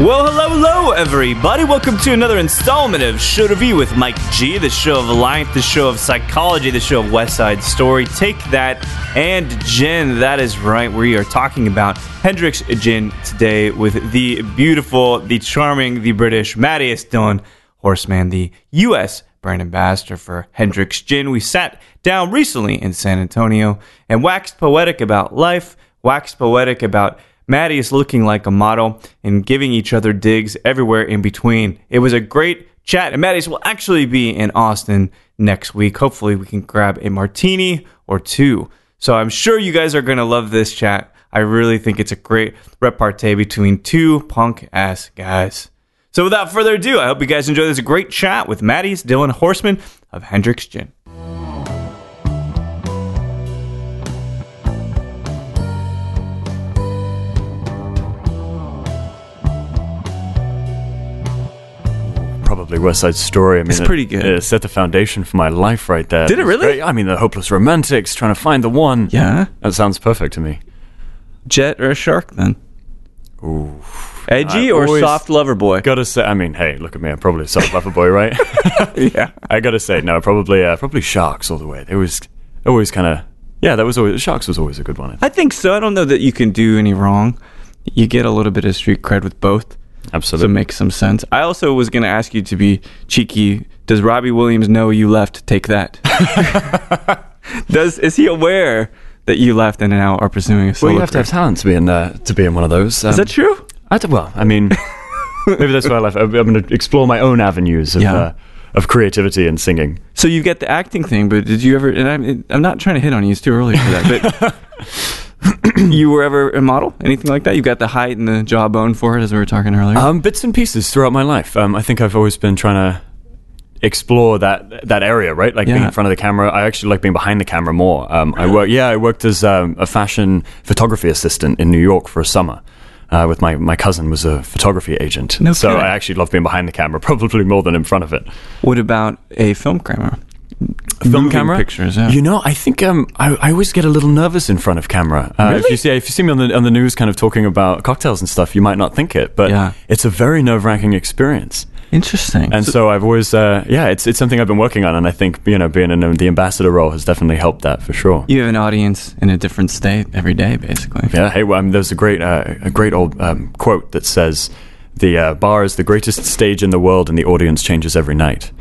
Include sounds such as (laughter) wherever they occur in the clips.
Well, hello, everybody. Welcome to another installment of Show Review with Mike G, the show of Alliance, the show of psychology, the show of West Side Story. Take that and Gin. That is right. We are talking about Hendrick's Gin today with the beautiful, the charming, the British Mattias Dillon Horseman, the U.S. brand ambassador for Hendrick's Gin. We sat down recently in San Antonio and waxed poetic about life, waxed poetic about Maddie is looking like a model and giving each other digs everywhere in between. It was a great chat, and Maddie's will actually be in Austin next week. Hopefully, we can grab a martini or two. So I'm sure you guys are going to love this chat. I really think it's a great repartee between two punk ass guys. So without further ado, I hope you guys enjoy this great chat with Maddie's Dylan Horseman of Hendrick's Gin. Probably West Side Story. I mean, It's pretty good. It, it set the foundation for my life right there. Did it really? great. I mean, the hopeless romantics trying to find the one. Yeah, that sounds perfect to me. jet or a shark then? Ooh, Edgy I or soft lover boy? gotta say. I mean, hey, look at me. I'm probably a soft lover boy, right? (laughs) yeah. (laughs) I gotta say, no, probably, uh, probably sharks all the way. They was always kind of. Yeah, that was always sharks was always a good one. I think. I think so. I don't know that you can do any wrong. You get a little bit of street cred with both. So it Absolutely. makes some sense. I also was going to ask you to be cheeky. Does Robbie Williams know you left? Take that. (laughs) Does is he aware that you left and now are pursuing a well, solo you have to have career? talent to be in uh, to be in one of those. Um, Is that true? I d- well, I mean, (laughs) maybe that's why I left. I'm going to explore my own avenues of Yeah. uh, of creativity and singing. So you get the acting thing, but did you ever? And I'm, I'm not trying to hit on you; it's too early for that. But (laughs) (clears throat) you were ever a model, anything like that? You got the height and the jawbone for it, as we were talking earlier. Um, bits and pieces throughout my life. Um, I think I've always been trying to explore that that area, right? Like being in front of the camera. I actually like being behind the camera more. Um, I work, yeah, I worked as um, a fashion photography assistant in New York for a summer. Uh, with my, my cousin was a photography agent, No so kidding. I actually love being behind the camera, (laughs) probably more than in front of it. what about a film camera? Film Moving camera pictures. Yeah. You know, I think um, I, I always get a little nervous in front of camera. Uh, If Really? you see, if you see me on the on the news, kind of talking about cocktails and stuff, you might not think it, but Yeah. it's a very nerve wracking experience. Interesting. And so, I've always, uh, yeah, it's it's something I've been working on, and I think you know, being in the ambassador role has definitely helped that for sure. you have an audience in a different state every day, basically. Yeah. Hey, well, I mean, there's a great uh, a great old um, quote that says, "The uh, bar is the greatest stage in the world, and the audience changes every night."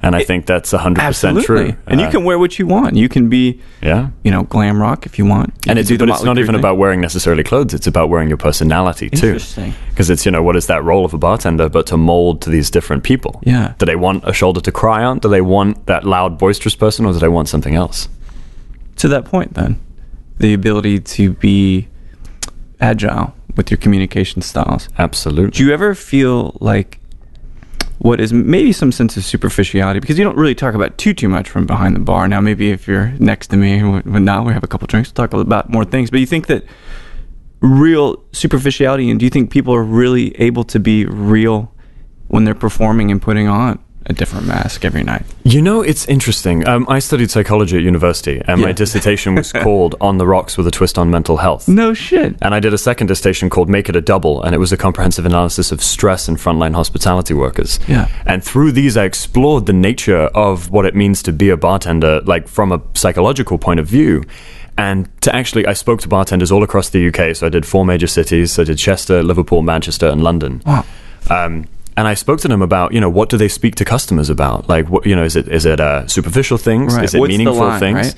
And I think that's hundred percent Absolutely. true. And you Uh, can wear what you want. You can be, yeah. you know, glam rock if you want. You and it's, but it's not even thing. about wearing necessarily clothes. It's about wearing your personality too. Interesting. Because it's you know what is that role of a bartender, but to mold to these different people. Yeah. Do they want a shoulder to cry on? Do they want that loud, boisterous person, or do they want something else? To that point, then, the ability to be agile with your communication styles. Absolutely. Do you ever feel like what is maybe some sense of superficiality because you don't really talk about too too much from behind the bar. Now, maybe if you're next to me, (laughs) when now we have a couple drinks, we'll talk about more things. But you think that real superficiality, and do you think people are really able to be real when they're performing and putting on a different mask every night? You know, it's interesting. Um, I studied psychology at university, and my dissertation was (laughs) called "On the Rocks with a Twist on Mental Health." No shit. And I did a second dissertation called Make It a Double, and it was a comprehensive analysis of stress in frontline hospitality workers. Yeah. And through these, I explored the nature of what it means to be a bartender, like from a psychological point of view. And to actually, I spoke to bartenders all across the UK. So I did four major cities. I did Chester, Liverpool, Manchester, and London. Wow. Um, and I spoke to them about, you know, what do they speak to customers about? Like, what, you know, is it is it uh, superficial things? Right. Is it What's meaningful line, things? right?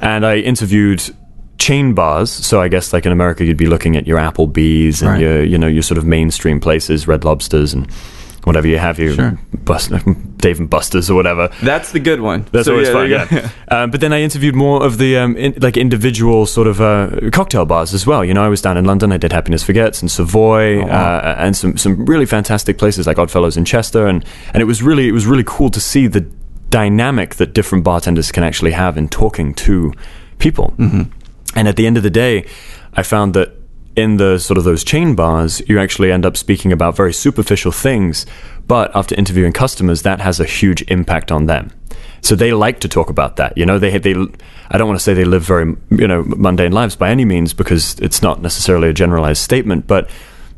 And I interviewed chain bars. So I guess like in America, you'd be looking at your Applebee's and Right. your, you know, your sort of mainstream places, Red Lobsters and whatever you have you, Sure. Bust, Dave and Buster's or whatever. That's the good one. That's So, always yeah, fun. there you Yeah. um, but then I interviewed more of the um, in, like individual sort of uh, cocktail bars as well. You know, I was down in London. I did Happiness Forgets and Savoy, Oh, wow. uh, and some some really fantastic places like Oddfellows in Chester, and and it was really it was really cool to see the dynamic that different bartenders can actually have in talking to people. Mm-hmm. And at the end of the day, I found that in the sort of those chain bars, you actually end up speaking about very superficial things, but after interviewing customers, that has a huge impact on them. So they like to talk about that. You know, they they I don't want to say they live very you know mundane lives by any means because it's not necessarily a generalized statement, but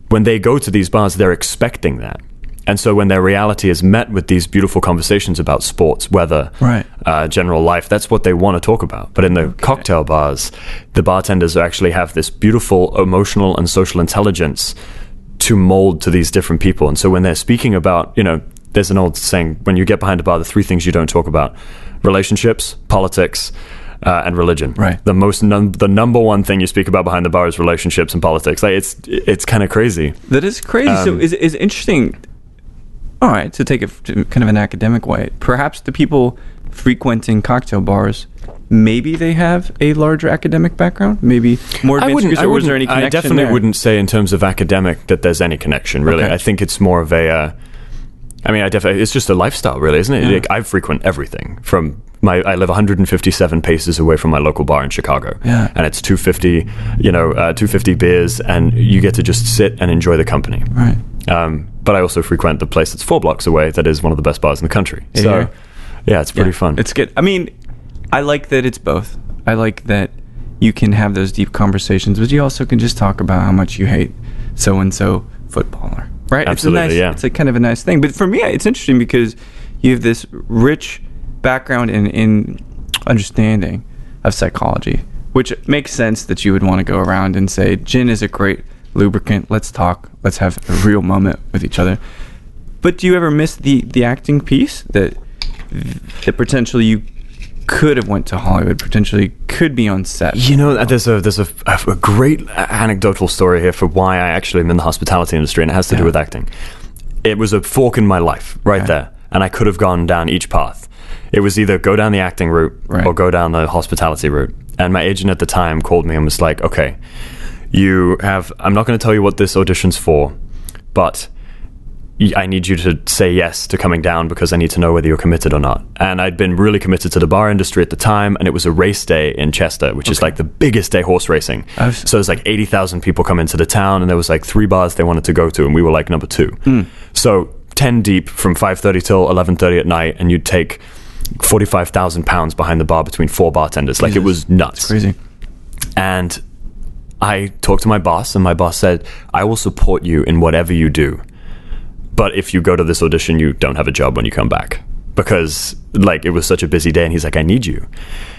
when they go to these bars, they're expecting that. And so when their reality is met with these beautiful conversations about sports, weather, Right. uh, general life, that's what they want to talk about. But in the cocktail bars, the bartenders actually have this beautiful emotional and social intelligence to mold to these different people. And so when they're speaking about, you know, there's an old saying when you get behind a bar, the three things you don't talk about relationships, politics, uh, and religion. Right. The most num- the number one thing you speak about behind the bar is relationships and politics. Like it's it's kind of crazy. That is crazy. so Um, is is interesting. All right, to take it to kind of an academic way, perhaps the people frequenting cocktail bars, maybe they have a larger academic background, maybe more advanced degrees, or was there any I definitely there? wouldn't say in terms of academic that there's any connection. Really, Okay. I think it's more of a. Uh, I mean, I definitely it's just a lifestyle, really, isn't it? Yeah. Like, I frequent everything from my. I live 157 paces away from my local bar in Chicago, Yeah. and it's 250, you know, uh, 250 beers, and you get to just sit and enjoy the company. Right. Um, but I also frequent the place that's four blocks away that is one of the best bars in the country. Yeah, so, yeah. it's pretty Yeah, fun. It's good. I mean, I like that it's both. I like that you can have those deep conversations, but you also can just talk about how much you hate so and so footballer. Right? Absolutely, it's a nice, yeah. It's a kind of a nice thing. But for me, it's interesting because you have this rich background in, in understanding of psychology, which makes sense that you would want to go around and say, gin is a great lubricant. Let's talk. Let's have a real moment with each other. But do you ever miss the the acting piece that that potentially you could have went to Hollywood, potentially could be on set? You know, there's a there's a, a great anecdotal story here for why I actually am in the hospitality industry, and it has to Yeah. do with acting. It was a fork in my life right Okay. there, and I could have gone down each path. It was either go down the acting route Right. or go down the hospitality route. And my agent at the time called me and was like, "Okay, you have. I'm not going to tell you what this audition's for, but." I need you to say yes to coming down because I need to know whether you're committed or not. And I'd been really committed to the bar industry at the time, and it was a race day in Chester, which is like the biggest day horse racing. I've- So there's like 80,000 people come into the town, and there was like three bars they wanted to go to, and we were like number two. Hmm. So 10 deep from 5.30 till 11.30 at night, and you'd take 45,000 pounds behind the bar between four bartenders. Like it was nuts. Crazy. And I talked to my boss, and my boss said, I will support you in whatever you do. But if you go to this audition, you don't have a job when you come back. Because, like, it was such a busy day, and he's like, I need you.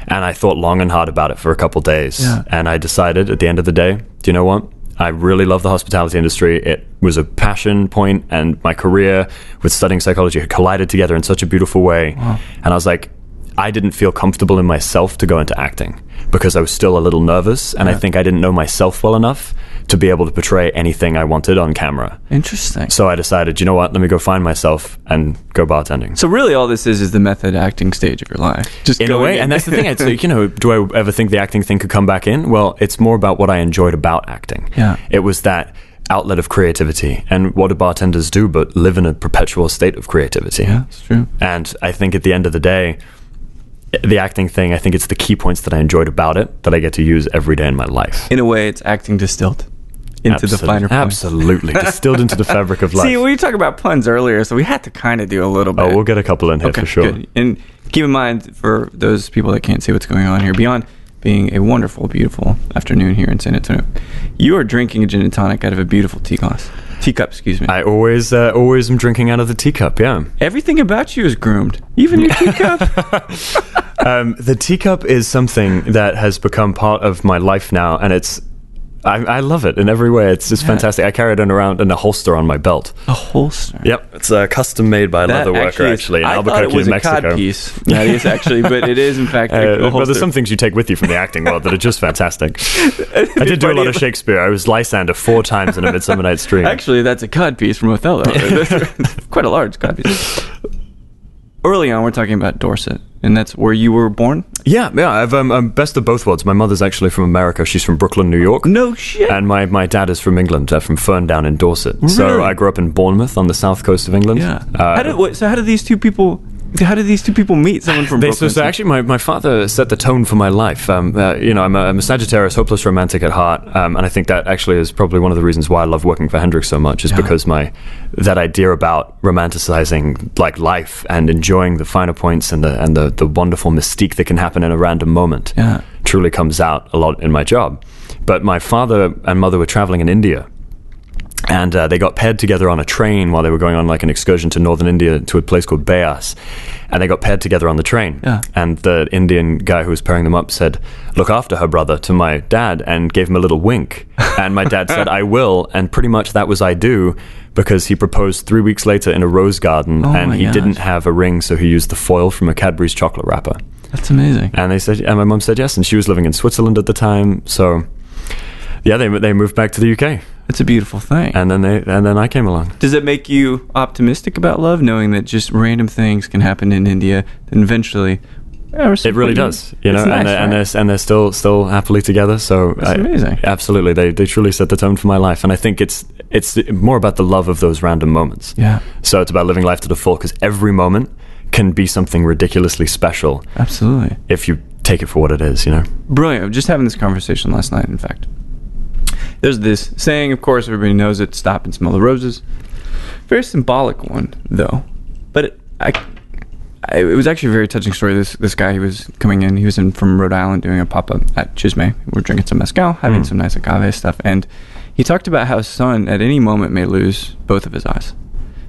And I thought long and hard about it for a couple days. Yeah. And I decided at the end of the day, do you know what? I really love the hospitality industry. It was a passion point, and my career with studying psychology had collided together in such a beautiful way. And I was like, I didn't feel comfortable in myself to go into acting because I was still a little nervous, and I think I didn't know myself well enough to be able to portray anything I wanted on camera. Interesting. So I decided, you know what? Let me go find myself and go bartending. So really, all this is is the method acting stage of your life. Just in a way, and that's the thing. It's (laughs) like, you know, do I ever think the acting thing could come back in? Well, it's more about what I enjoyed about acting. Yeah. it was that outlet of creativity, and what do bartenders do but live in a perpetual state of creativity? yeah, it's true. And I think at the end of the day, the acting thing, I think it's the key points that I enjoyed about it that I get to use every day in my life. In a way, it's acting distilled into the finer points. Absolutely. Distilled into the (laughs) fabric of life. See, we talked about puns earlier, so we had to kind of do a little bit. oh, we'll get a couple in here for sure. Good. And keep in mind for those people that can't see what's going on here, beyond being a wonderful, beautiful afternoon here in San Antonio, you are drinking a gin and tonic out of a beautiful tea glass, teacup. Excuse me. I always, uh, always am drinking out of the teacup. Yeah. Everything about you is groomed, even your teacup. (laughs) Um, the teacup is something that has become part of my life now, and it's I, I love it in every way. It's just fantastic. I carry it in around in a holster on my belt. A holster. Yep, it's uh, custom made by a leather worker is- actually in I thought Albuquerque, it was New a Mexico. cod piece. That is actually, but it is in (laughs) fact. a Uh, well, there's some things you take with you from the acting world that are just fantastic. (laughs) I did do a lot of Shakespeare. I was Lysander four times in A Midsummer Night's Dream. (laughs) Actually, that's a cod piece from Othello. Quite a large cod piece. Early on, we're talking about Dorset, and that's where you were born. yeah, yeah. I've um, um, best of both worlds. My mother's actually from America. She's from Brooklyn, New York. No shit. And my, my dad is from England, uh, from Ferndown in Dorset. So I grew up in Bournemouth on the south coast of England. yeah. Uh, how did, what, so how did these two people? How did these two people meet? Someone from They, so, so actually, my, my father set the tone for my life. Um, uh, you know, I'm a, I'm a Sagittarius, hopeless romantic at heart, um, and I think that actually is probably one of the reasons why I love working for Hendrick's so much. Is because my that idea about romanticizing like life and enjoying the finer points and the and the, the wonderful mystique that can happen in a random moment Yeah. truly comes out a lot in my job. But my father and mother were traveling in India and uh, they got paired together on a train while they were going on like an excursion to northern India to a place called Beas, and they got paired together on the train. Yeah. And the Indian guy who was pairing them up said, "Look after her, brother," to my dad, and gave him a little wink. (laughs) And my dad said, "I will," and pretty much that was I do. Because he proposed three weeks later in a rose garden, Oh and he gosh. didn't have a ring, so he used the foil from a Cadbury's chocolate wrapper. that's amazing. And they said, and my mum said yes, and she was living in Switzerland at the time, so yeah, they they moved back to the UK, It's a beautiful thing. and then they and then I came along. Does it make you optimistic about love, knowing that just random things can happen in India, then eventually? yeah, It really does, you know, It's nice, and, they're, and they're and they're still still happily together. So That's amazing. Absolutely, they they truly set the tone for my life, and I think it's it's more about the love of those random moments. Yeah. So it's about living life to the full because every moment can be something ridiculously special Absolutely. if you take it for what it is. You know. Brilliant. Just having this conversation last night, in fact. There's this saying, of course, everybody knows it stop and smell the roses. Very symbolic one, though. But it, I, I, it was actually a very touching story. This this guy, he was coming in, he was in from Rhode Island doing a pop up at Chisme. We're drinking some mezcal, having hmm. some nice agave stuff. And he talked about how his son, at any moment, may lose both of his eyes.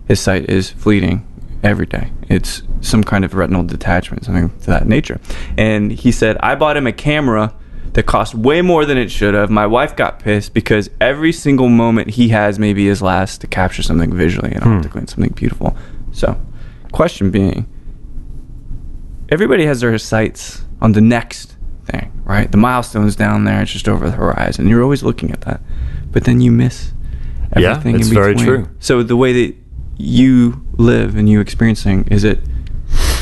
His sight is fleeting every day. It's some kind of retinal detachment, something to that nature. And he said, I bought him a camera that cost way more than it should have. My wife got pissed because every single moment he has maybe his last to capture something visually and hmm. optically and something beautiful. So, question being, everybody has their sights on the next thing, right? The milestone's down there, it's just over the horizon. You're always looking at that. But then you miss everything Yeah, it's in very true. So the way that you live and you experiencing is it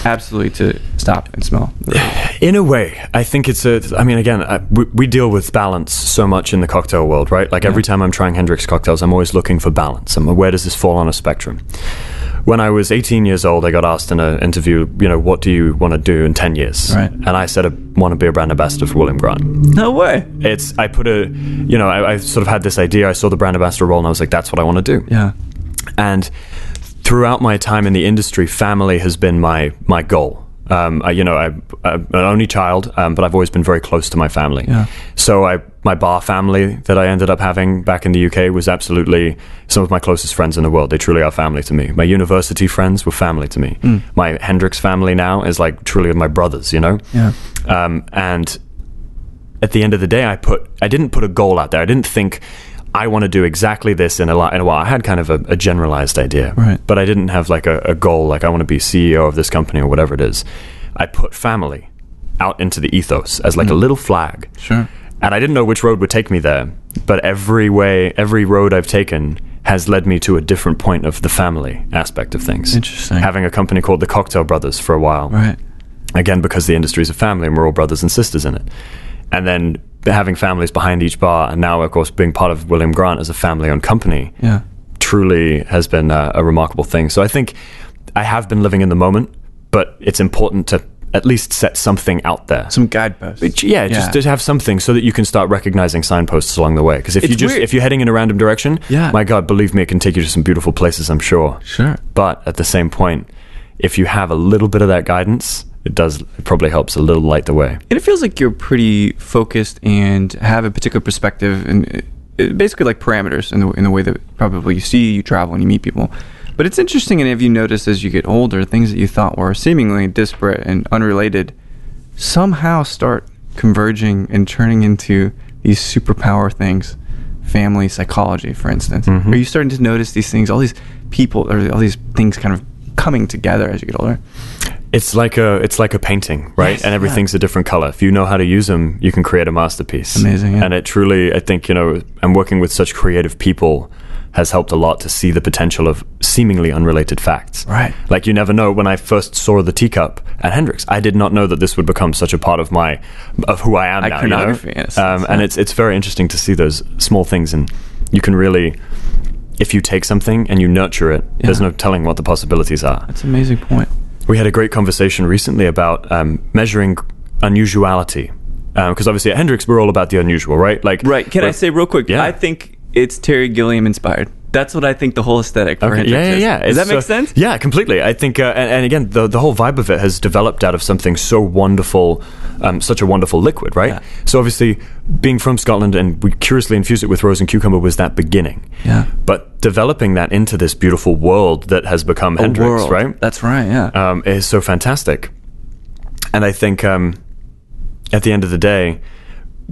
absolutely to stop and smell. In a way, I think it's a. I mean, again, I, we, we deal with balance so much in the cocktail world, right? Like every time I'm trying Hendrick's cocktails, I'm always looking for balance. I'm, where does this fall on a spectrum? When I was 18 years old, I got asked in an interview, you know, what do you want to do in 10 years? Right. And I said I want to be a brand ambassador for William Grant. No way. It's I put a, you know, I, I sort of had this idea. I saw the brand ambassador role, and I was like, that's what I want to do. Yeah. And throughout my time in the industry, family has been my my goal. Um, I, you know, I, I'm an only child, um, but I've always been very close to my family. Yeah. So I, my bar family that I ended up having back in the UK was absolutely some of my closest friends in the world. They truly are family to me. My university friends were family to me. My Hendrick's family now is like truly my brothers. You know. Yeah. Um, and at the end of the day, I put I didn't put a goal out there. I didn't think I want to do exactly this in a, li- in a while. I had kind of a, a generalized idea, Right. but I didn't have like a, a goal like I want to be CEO of this company or whatever it is. I put family out into the ethos as like a mm. little flag. Sure. And I didn't know which road would take me there, but every way, every road I've taken has led me to a different point of the family aspect of things. Interesting. Having a company called the Cocktail Brothers for a while Right. again because the industry is a family and we're all brothers and sisters in it and then having families behind each bar and now of course being part of william grant as a family owned company Yeah. truly has been a, a remarkable thing so i think i have been living in the moment but it's important to at least set something out there Some guideposts. yeah, just to have something so that you can start recognizing signposts along the way. Because if It's you just weird. if you're heading in a random direction, Yeah. my God, believe me, it can take you to some beautiful places. I'm sure. Sure. But at the same point, if you have a little bit of that guidance, it does it probably helps a little light the way. And it feels like you're pretty focused and have a particular perspective and uh, basically like parameters in the in the way that probably you see, you travel, and you meet people. But it's interesting, and if you notice as you get older, things that you thought were seemingly disparate and unrelated somehow start converging and turning into these superpower things, family psychology, for instance. Mm-hmm. Are you starting to notice these things, all these people, or all these things kind of coming together as you get older? It's like a it's like a painting, right? Yes, and everything's a different color. If you know how to use them, you can create a masterpiece. Amazing, yeah. And it truly, I think, you know, and working with such creative people has helped a lot to see the potential of seemingly unrelated facts. Right. Like you never know. When I first saw the teacup at Hendrick's, I did not know that this would become such a part of my of who I am now. You know? Iconography, in a sense, um, and it's it's very interesting to see those small things, and you can really. If you take something and you nurture it, there's no telling what the possibilities are. That's an amazing point. We had a great conversation recently about um, measuring unusuality. Because obviously at Hendrick's, we're all about the unusual, right? Like, Right. Can I say real quick? Yeah. I think it's Terry Gilliam inspired. That's what I think the whole aesthetic for Okay, Hendrick's yeah, yeah, is. yeah. Does that make uh, sense? Yeah, completely. I think, uh, and, and again, the the whole vibe of it has developed out of something so wonderful, um, such a wonderful liquid, right? Yeah. So obviously, being from Scotland and we curiously infused it with rose and cucumber was that beginning. Yeah. But developing that into this beautiful world that has become A Hendrick's, world. right? That's right. Yeah. um, is so fantastic. And I think um, at the end of the day,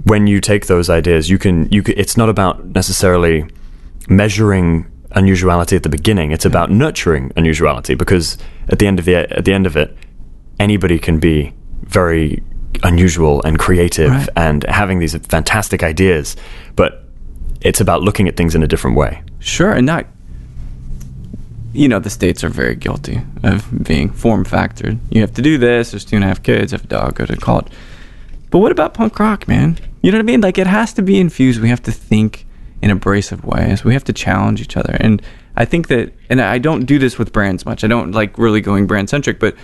when you take those ideas, you can you can, it's not about necessarily measuring unusuality at the beginning. It's about nurturing unusuality because at the end of the at the end of it, anybody can be very unusual and creative Right. and having these fantastic ideas, but it's about looking at things in a different way. Sure, and not. You know, the states are very guilty of being form factored. You have to do this. There's two and a half kids. Have a dog. Go to college. But what about punk rock, man? You know what I mean? Like it has to be infused. We have to think in abrasive ways. We have to challenge each other. And I think that, and I don't do this with brands much. I don't like really going brand centric, but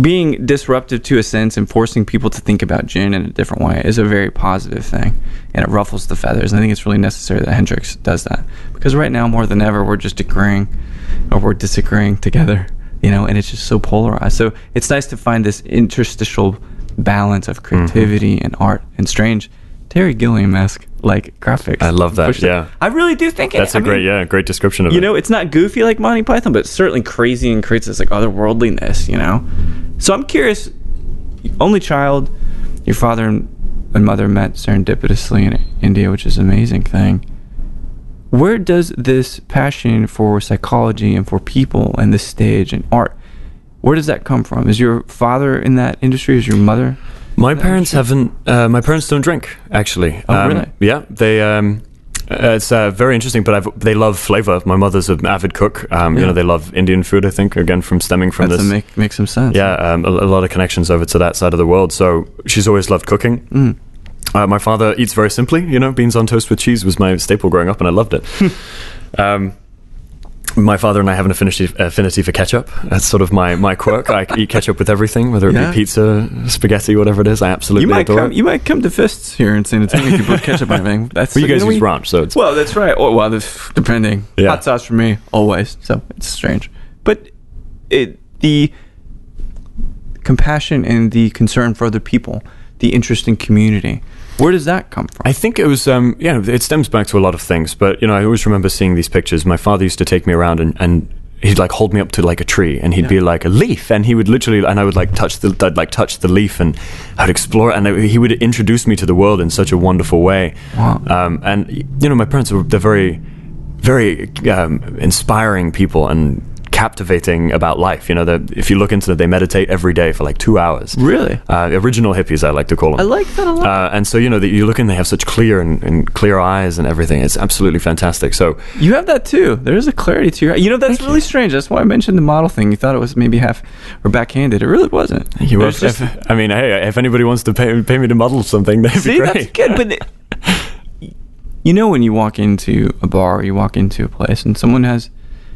being disruptive to a sense and forcing people to think about gin in a different way is a very positive thing and it ruffles the feathers. I think it's really necessary that Hendrick's does that because right now more than ever we're just agreeing or we're disagreeing together, you know, and it's just so polarized. So it's nice to find this interstitial balance of mm-hmm. creativity and art and strange Terry Gilliam esque like graphics. I love that, yeah. I really do think it. That's a a great, yeah, great description of you it. You know, it's not goofy like Monty Python, but certainly crazy and creates this like otherworldliness, you know? So I'm curious, only child, your father and, and mother met serendipitously in India, which is an amazing thing. Where does this passion for psychology and for people and the stage and art, where does that come from? Is your father in that industry? Is your mother? My parents haven't. Uh, my parents don't drink, actually. Oh, Um, really? Yeah, they. Um, uh, it's uh, very interesting, but I've, they love flavor. My mother's an avid cook. Um, You know, they love Indian food. I think again from stemming from That's this. make, makes some sense. yeah, um, a, a lot of connections over to that side of the world. So she's always loved cooking. Mm. Uh, my father eats very simply. You know, beans on toast with cheese was my staple growing up, and I loved it. (laughs) um, my father and I have an affinity, affinity for ketchup. That's sort of my, my quirk. I (laughs) eat ketchup with everything, whether it Yeah. be pizza, spaghetti, whatever it is. I absolutely You might adore come. it. You might come to fists here in San Antonio if you put ketchup on (laughs) anything. That's Well, you guys know, use we- ranch, so it's Well, that's right. Oh, well, depending. Yeah. Hot sauce for me always. So it's strange, but it the compassion and the concern for other people, the interest in community. Where does that come from? I think it was, um, yeah, it stems back to a lot of things. But, you know, I always remember seeing these pictures. My father used to take me around and, and he'd like hold me up to like a tree and he'd be like a leaf. And he would literally, and I would like touch the, I'd like touch the leaf and I'd explore. And I, he would introduce me to the world in such a wonderful way. Wow. Um, and, you know, my parents were, they're very, very um, inspiring people and captivating about life. You know, that if you look into it, they meditate every day for like two hours. Really? Uh, original hippies, I like to call them. I like that a lot. Uh, and so you know that you look and they have such clear and, and clear eyes and everything. It's absolutely fantastic. So you have that too. There is a clarity to your. You know, that's really strange. That's why I mentioned the model thing. You thought it was maybe half or backhanded. It really wasn't. you There's if, I mean, hey, if anybody wants to pay, pay me to model something, that'd See, be great. that's good. But it- (laughs) you know, when you walk into a bar, or you walk into a place, and someone has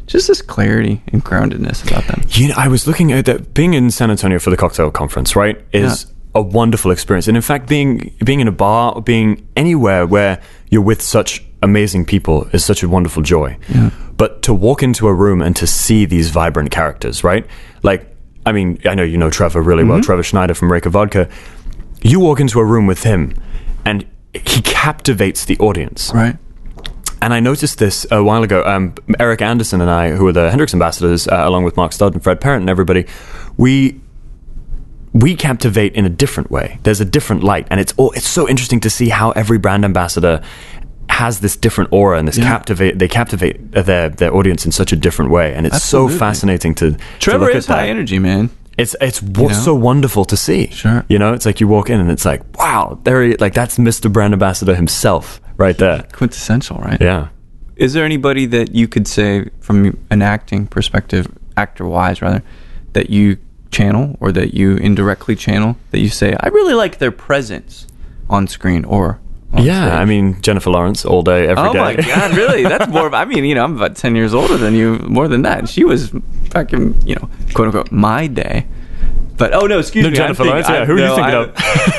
just this clarity and groundedness about them. You know, I was looking at that. Being in San Antonio for the cocktail conference, right, is Yeah. a wonderful experience. And in fact, being being in a bar, or being anywhere where you're with such amazing people is such a wonderful joy. Yeah. But to walk into a room and to see these vibrant characters, right? Like, I mean, I know you know Trevor really well, mm-hmm. Trevor Schneider from Reyka Vodka. You walk into a room with him, and he captivates the audience. Right. And I noticed this a while ago. Um, Eric Anderson and I, who are the Hendrick's ambassadors, uh, along with Mark Studd and Fred Parent and everybody, we we captivate in a different way. There's a different light, and it's all, it's so interesting to see how every brand ambassador has this different aura and this Yeah. captivate they captivate their their audience in such a different way, and it's Absolutely. so fascinating to to Trevor look is at high that. energy, man. It's it's w- know? so wonderful to see. Sure. you know, it's like you walk in and it's like, wow, there, he, like that's Mr. Brand Ambassador himself right there. Quintessential, right? Yeah. Is there anybody that you could say, from an acting perspective, actor wise rather, that you channel or that you indirectly channel that you say, I really like their presence on screen or on Yeah, stage"? I mean Jennifer Lawrence all day, every day. Oh my god, (laughs) really? That's more. Of, I mean, you know, I'm about ten years older than you, more than that. She was back in, you know, quote unquote, my day. But oh no, excuse No, me, Jennifer I'm Lawrence. thinking- Yeah, I- who are you thinking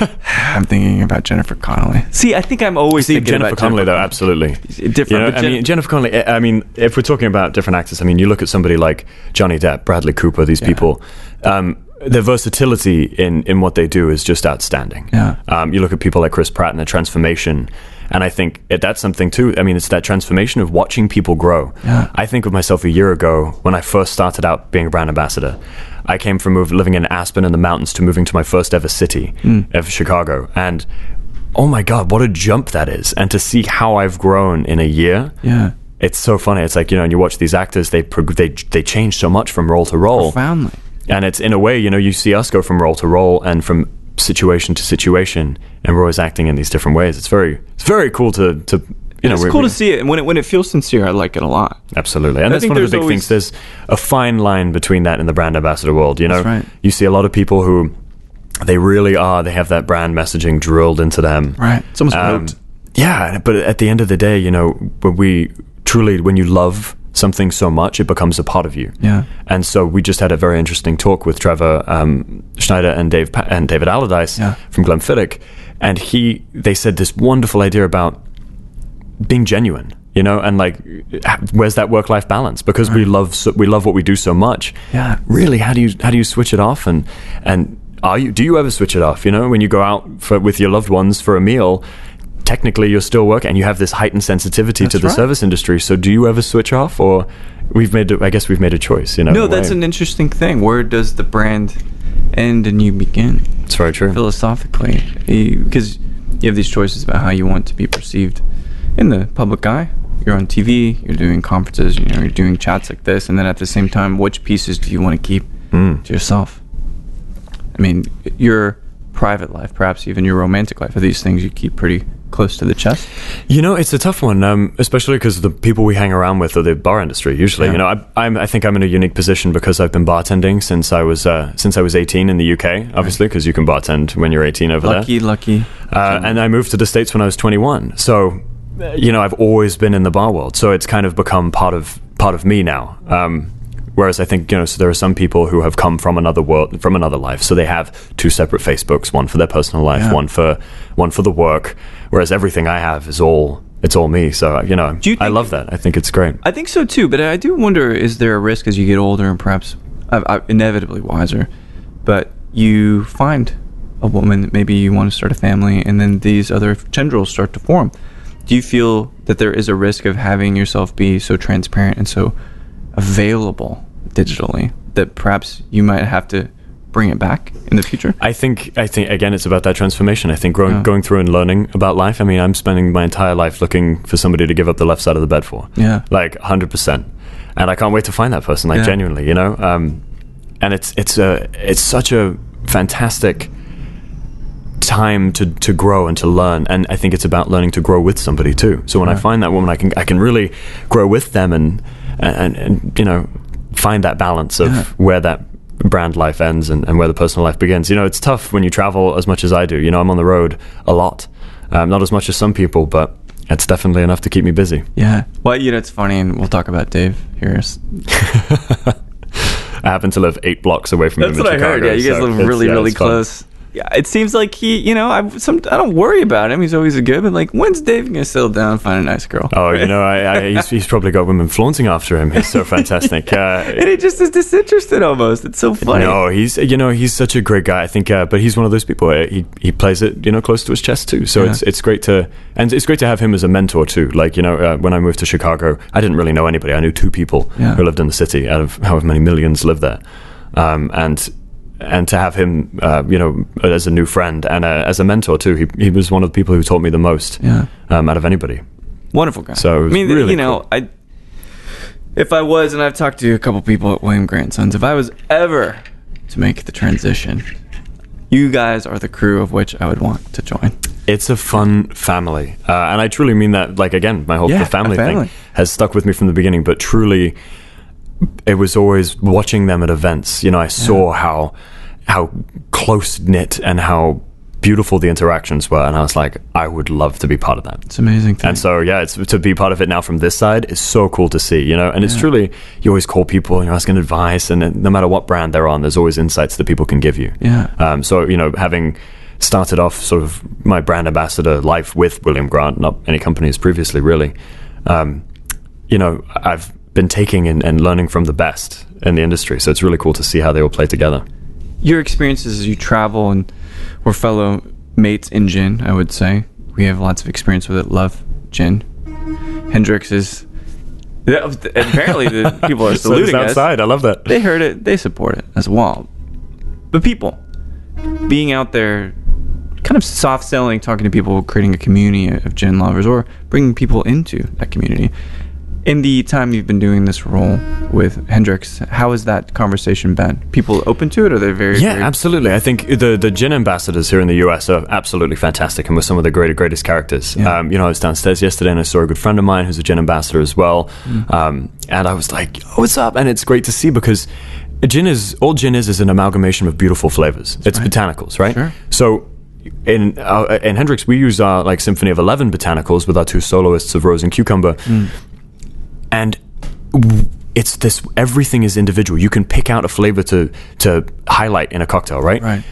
I- of? (laughs) I'm thinking about Jennifer Connelly. See, I think I'm always See thinking Jennifer about Connelly though, Connelly. absolutely Different, You know, but I Jen- mean, Jennifer Connelly. I I mean, if we're talking about different actors, I mean, you look at somebody like Johnny Depp, Bradley Cooper. These people, um, their versatility in in what they do is just outstanding. Yeah. Um, you look at people like Chris Pratt and their transformation, and I think it, that's something too. I mean, it's that transformation of watching people grow. Yeah. I think of myself a year ago when I first started out being a brand ambassador. I came from move, living in Aspen in the mountains to moving to my first ever city hmm. of Chicago, and oh my god, what a jump that is! And to see how I've grown in a year, Yeah, it's so funny. It's like you know, and you watch these actors; they prog- they they change so much from role to role, profoundly. and it's in a way, you know, you see us go from role to role and from situation to situation, and we're always acting in these different ways. It's very it's very cool to to you know. it's cool to see it, and when it when it feels sincere, I like it a lot. Absolutely, and that's one of the big things. There's a fine line between that and the brand ambassador world. You know, right. you see a lot of people who they really are. They have that brand messaging drilled into them. Right. It's almost Um, yeah, but at the end of the day, you know, when we truly, when you love something so much, it becomes a part of you. Yeah. And so we just had a very interesting talk with Trevor um, Schneider and Dave pa- and David Allardyce Yeah. from Glenfiddich, and he they said this wonderful idea about being genuine you know and like where's that work life balance because we love so, we love what we do so much Yeah. really how do you how do you switch it off and and are you do you ever switch it off you know when you go out for with your loved ones for a meal technically you're still working and you have this heightened sensitivity to the right. service industry so do you ever switch off or we've made I guess we've made a choice you know No, that's an interesting thing. Where does the brand end and you begin? it's very true philosophically because you have these choices about how you want to be perceived in the public eye you're on tv you're doing conferences you know you're doing chats like this and then at the same time which pieces do you want to keep Mm. to yourself i mean your private life perhaps even your romantic life are these things you keep pretty close to the chest You know, it's a tough one, um, especially because the people we hang around with are the bar industry. Usually, Yeah. you know, I, I'm, I think I'm in a unique position because I've been bartending since I was uh, since I was 18 in the UK. Obviously, because you can bartend when you're 18 over lucky there. lucky Uh, and I moved to the states when I was 21. So, you know, I've always been in the bar world. So it's kind of become part of part of me now. Um, whereas I think you know, so there are some people who have come from another world, from another life. So they have two separate Facebooks, one for their personal life, Yeah. one for one for the work. Whereas everything I have is all it's all me. So you know, you I love that. I think it's great. I think so too, but I do wonder: is there a risk as you get older and perhaps uh, uh, inevitably wiser, but you find a woman that maybe you want to start a family, and then these other tendrils start to form? Do you feel that there is a risk of having yourself be so transparent and so available digitally that perhaps you might have to bring it back in the future? I think I think again it's about that transformation. I think growing, Yeah. going through and learning about life. I mean, I'm spending my entire life looking for somebody to give up the left side of the bed for. Yeah. like 100 percent. And I can't wait to find that person. Like Yeah. genuinely, you know. Um, and it's it's a it's such a fantastic time to to grow and to learn. And I think it's about learning to grow with somebody too. So when I find that woman, I can I can really grow with them and and, and you know find that balance of Yeah. where that brand life ends and, and where the personal life begins. You know, it's tough when you travel as much as I do. You know, I'm on the road a lot, um, not as much as some people, but it's definitely enough to keep me busy. Yeah. Well, you know, it's funny, and we'll talk about Dave here. (laughs) I happen to live eight blocks away from the. That's him what in I heard. Chicago, Yeah, you guys so live really, really close. fun. Yeah, it seems like he, you know, I some I don't worry about him. He's always a good, but like, when's Dave gonna settle down and find a nice girl? Oh, you know, I, I, he's, he's probably got women flaunting after him. He's so (laughs) fantastic. Uh, and he just is disinterested almost. It's so funny. No, he's you know he's such a great guy. I think, uh, but he's one of those people. uh, He he plays it you know close to his chest too. So Yeah. it's it's great to and it's great to have him as a mentor too. Like you know uh, when I moved to Chicago, I didn't really know anybody. I knew two people Yeah. who lived in the city out of however many millions live there, um, and and to have him, uh, you know, as a new friend and uh, as a mentor too. He he was one of the people who taught me the most Yeah. um, out of anybody. Wonderful guy. So it was I mean, really you know, I if I was, and I've talked to a couple people at William Grant Sons, if I was ever to make the transition, you guys are the crew of which I would want to join. It's a fun family, uh, and I truly mean that. Like again, my whole Yeah, the family, family. thing has stuck with me from the beginning. But truly, it was always watching them at events. You know, I saw how how close knit and how beautiful the interactions were, and I was like, I would love to be part of that. It's amazing. Thing. And so, yeah, it's to be part of it now from this side is so cool to see, you know. And it's truly, you always call people, and you're asking advice, and no matter what brand they're on, there's always insights that people can give you. Yeah. Um, so, you know, having started off sort of my brand ambassador life with William Grant, not any companies previously, really, um, you know, I've been taking and, and learning from the best in the industry. So it's really cool to see how they all play together. Your experiences as you travel and we're fellow mates in gin, I would say. We have lots of experience with it. Love gin. Hendrick's is. Apparently, the (laughs) people are saluting us. outside. I love that. They heard it. They support it as well. But people, being out there, kind of soft selling, talking to people, creating a community of gin lovers, or bringing people into that community. In the time you've been doing this role with Hendrick's, how has that conversation been? People open to it, or they're very Yeah, very- absolutely. I think the the gin ambassadors here in the US are absolutely fantastic and were some of the greatest greatest characters. Yeah. Um, you know, I was downstairs yesterday and I saw a good friend of mine who's a gin ambassador as well, Mm. um, and I was like, "Oh, what's up?" And it's great to see because gin is all gin is is an amalgamation of beautiful flavors. it's right. botanicals, right? Sure. So. In uh, in Hendrick's, we use our like symphony of eleven botanicals with our two soloists of rose and cucumber, Mm. And it's this everything is individual you can pick out a flavor to to highlight in a cocktail right Right.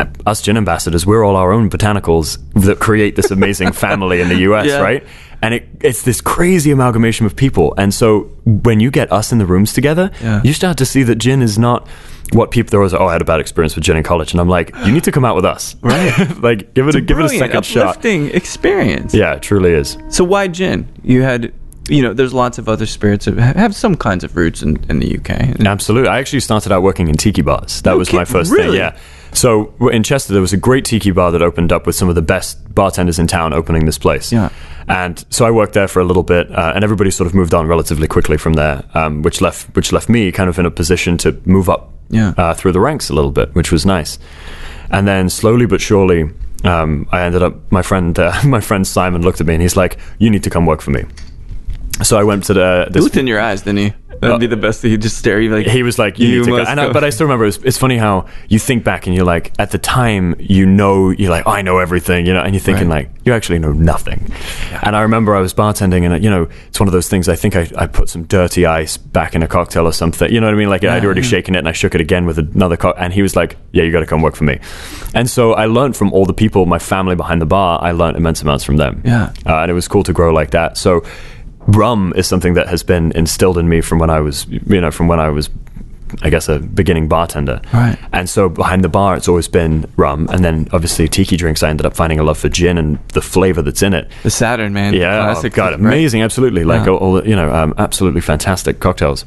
Uh, us gin ambassadors we're all our own botanicals that create this amazing (laughs) family in the us Yeah. right and it, it's this crazy amalgamation of people and so when you get us in the rooms together Yeah. you start to see that gin is not what people there was oh I had a bad experience with gin in college and I'm like you need to come out with us Right. (laughs) like give it a, give it a second shot uplifting experience. yeah it truly is So why gin? You had, you know, there's lots of other spirits that have some kinds of roots in, in the UK. Absolutely. I actually started out working in tiki bars. That was my first really? thing. Yeah. So in Chester, there was a great tiki bar that opened up with some of the best bartenders in town opening this place. Yeah. And so I worked there for a little bit, uh, and everybody sort of moved on relatively quickly from there, um, which left which left me kind of in a position to move up Yeah. uh, through the ranks a little bit, which was nice. And then slowly but surely, um, I ended up. My friend, uh, (laughs) my friend Simon, looked at me and he's like, "You need to come work for me." So I went to the He this looked in your eyes, didn't he? That'd be the best. He'd just stare at you like he was like, "You, need to go." must And I, but I still remember. It's, it's funny how you think back and you're like, at the time, you know, you're like, I know everything, you know, and you're thinking Right. like, you actually know nothing. And I remember I was bartending, and uh, you know, it's one of those things. I think I, I put some dirty ice back in a cocktail or something. You know what I mean? Like I'd already yeah. shaken it, and I shook it again with another cock. And he was like, "Yeah, you got to come work for me." And so I learned from all the people, my family behind the bar. I learned immense amounts from them. Yeah. uh, and it was cool to grow like that. So. Rum is something that has been instilled in me from when I was, you know, from when I was I guess a beginning bartender. Right. And so behind the bar, it's always been rum, and then obviously tiki drinks. I ended up finding a love for gin and the flavor that's in it. the Saturn man. Yeah, classic. oh, God, amazing, absolutely. Like Yeah. all, all the, you know, um, absolutely fantastic cocktails.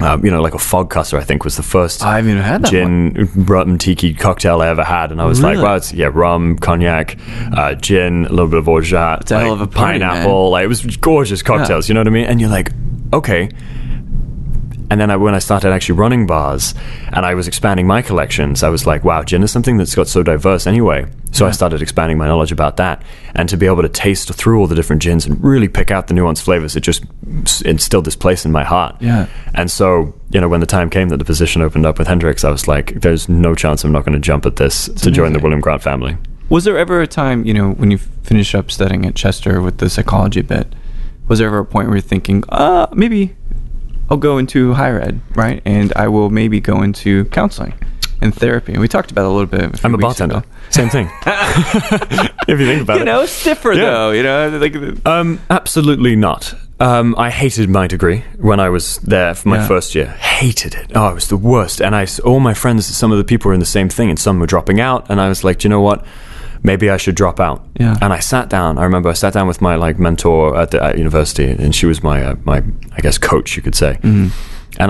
Um, you know, like a fog cutter, I think was the first I haven't even had that gin rum tiki cocktail I ever had, and I was like, wow, it's yeah, rum, cognac, uh, gin, a little bit of orgeat, a hell of a party, pineapple. Like it was gorgeous cocktails. You know what I mean? And you're like, okay. And then I, when I started actually running bars and I was expanding my collections, I was like, wow, gin is something that's got so diverse anyway. So I started expanding my knowledge about that. And to be able to taste through all the different gins and really pick out the nuanced flavors, it just instilled this place in my heart. Yeah. And so, you know, when the time came that the position opened up with Hendrick's, I was like, there's no chance I'm not going to jump at this to join the. William Grant family. Was there ever a time, you know, when you finished up studying at Chester with the psychology bit, was there ever a point where you're thinking, uh, maybe I'll go into higher ed, right? And I will maybe go into counseling and therapy. And we talked about it a little bit. few I'm a bartender. ago. (laughs) Same thing. (laughs) if you think about You it. You know, it's different Yeah. though. You know, like Um, absolutely not. Um, I hated my degree when I was there for my Yeah. first year. Hated it. Oh, it was the worst. And I, all my friends, some of the people were in the same thing, and some were dropping out. And I was like, "Do you know what? Maybe I should drop out. Yeah. And I sat down. I remember I sat down with my like mentor at the at university, and she was my uh, my I guess coach, you could say. and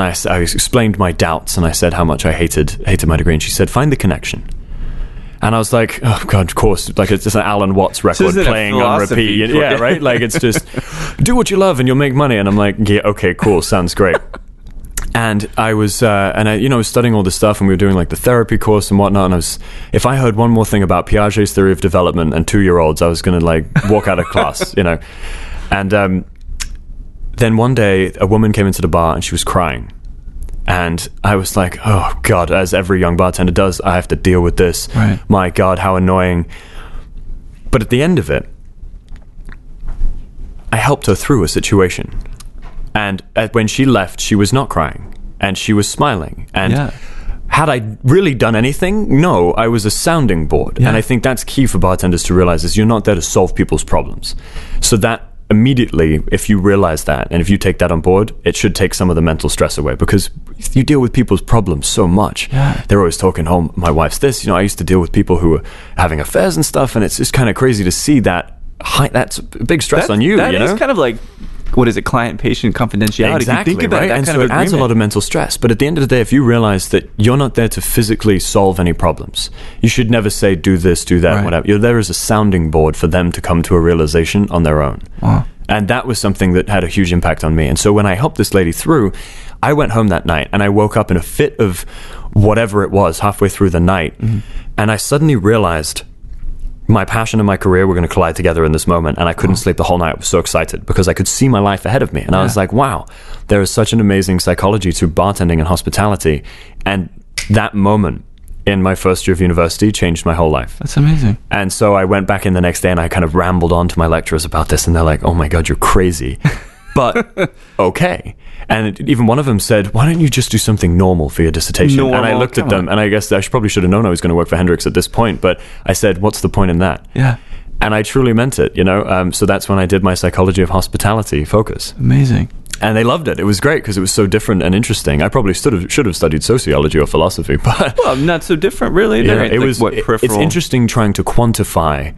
I, I explained my doubts, and I said how much I hated hated my degree, and she said, "Find the connection." And I was like, "Oh God, of course!" Like it's just an Alan Watts record isn't playing on repeat. Yeah, right. Like it's just (laughs) do what you love, and you'll make money. And I'm like, "Yeah, okay, cool, sounds great." And I was, uh, and I, you know, was studying all this stuff, and we were doing like the therapy course and whatnot. And I was, if I heard one more thing about Piaget's theory of development and two year olds, I was going to like walk out of class, (laughs) you know. And um, then one day, a woman came into the bar and she was crying. And I was like, oh God, as every young bartender does, I have to deal with this. Right. My God, how annoying. But at the end of it, I helped her through a situation. And uh, when she left, she was not crying and she was smiling. And Yeah. had I really done anything? No, I was a sounding board. Yeah. And I think that's key for bartenders to realize is you're not there to solve people's problems. So that immediately, if you realize that and if you take that on board, it should take some of the mental stress away because you deal with people's problems so much. Yeah. They're always talking, oh, my wife's this. You know, I used to deal with people who were having affairs and stuff. And it's just kind of crazy to see that. High, that's a big stress on you. That you is know? kind of like what is it, client patient confidentiality? If you Exactly, think about right? that and kind so of it adds a lot of mental stress. But at the end of the day, if you realize that you're not there to physically solve any problems, you should never say, do this, do that, Right. whatever. You're there as a sounding board for them to come to a realization on their own. Wow. And that was something that had a huge impact on me. And so when I helped this lady through, I went home that night and I woke up in a fit of whatever it was halfway through the night. Mm-hmm. And I suddenly realized my passion and my career were going to collide together in this moment and i couldn't oh. sleep the whole night. I was so excited because i could see my life ahead of me. And i was like wow there is such an amazing psychology to bartending and hospitality. And that moment in my first year of university changed my whole life. That's amazing. and so I went back in the next day and I kind of rambled on to my lecturers about this, and they're like, oh my God, you're crazy. (laughs) But (laughs) okay. And it, even one of them said, why don't you just do something normal for your dissertation? and I looked at them, on. and I guess I should, probably should have known I was going to work for Hendrick's at this point, but I said, what's the point in that? Yeah. And I truly meant it, you know? Um, so that's when I did my psychology of hospitality focus. Amazing. And they loved it. It was great because it was so different and interesting. I probably should have, should have studied sociology or philosophy, (laughs) but Well, not so different, really. yeah, it like, was. what it- it's interesting trying to quantify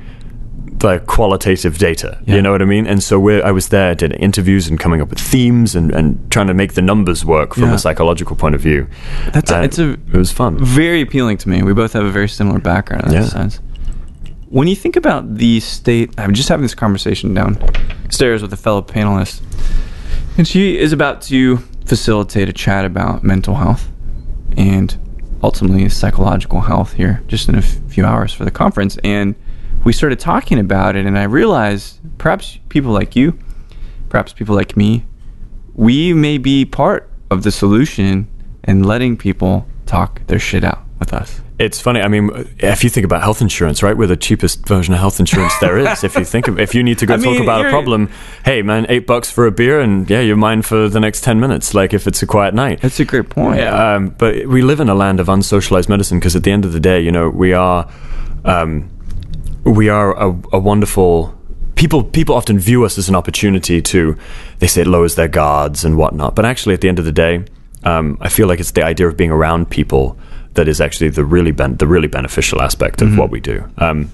the qualitative data. Yeah. You know what I mean? And so we're, I was there, did interviews and coming up with themes and, and trying to make the numbers work from Yeah. a psychological point of view. That's a- it's a- it was fun. very appealing to me. We both have a very similar background in that Yeah. sense. When you think about the state, I'm just having this conversation downstairs with a fellow panelist, and she is about to facilitate a chat about mental health and ultimately psychological health here just in a f- few hours for the conference. And we started talking about it, and I realized perhaps people like you, perhaps people like me, we may be part of the solution in letting people talk their shit out with us. It's funny. I mean, if you think about health insurance, right? We're the cheapest version of health insurance there is. if you think of, if you need to go (laughs) I talk mean, about a problem, hey man, eight bucks for a beer, and yeah, you're mine for the next ten minutes. Like if it's a quiet night. That's a great point. Um, but we live in a land of unsocialized medicine because at the end of the day, you know, we are, um, we are a, a wonderful. People people often view us as an opportunity to. They say it lowers their guards and whatnot, but actually, at the end of the day, um, I feel like it's the idea of being around people that is actually the really ben- the really beneficial aspect of what we do. Um,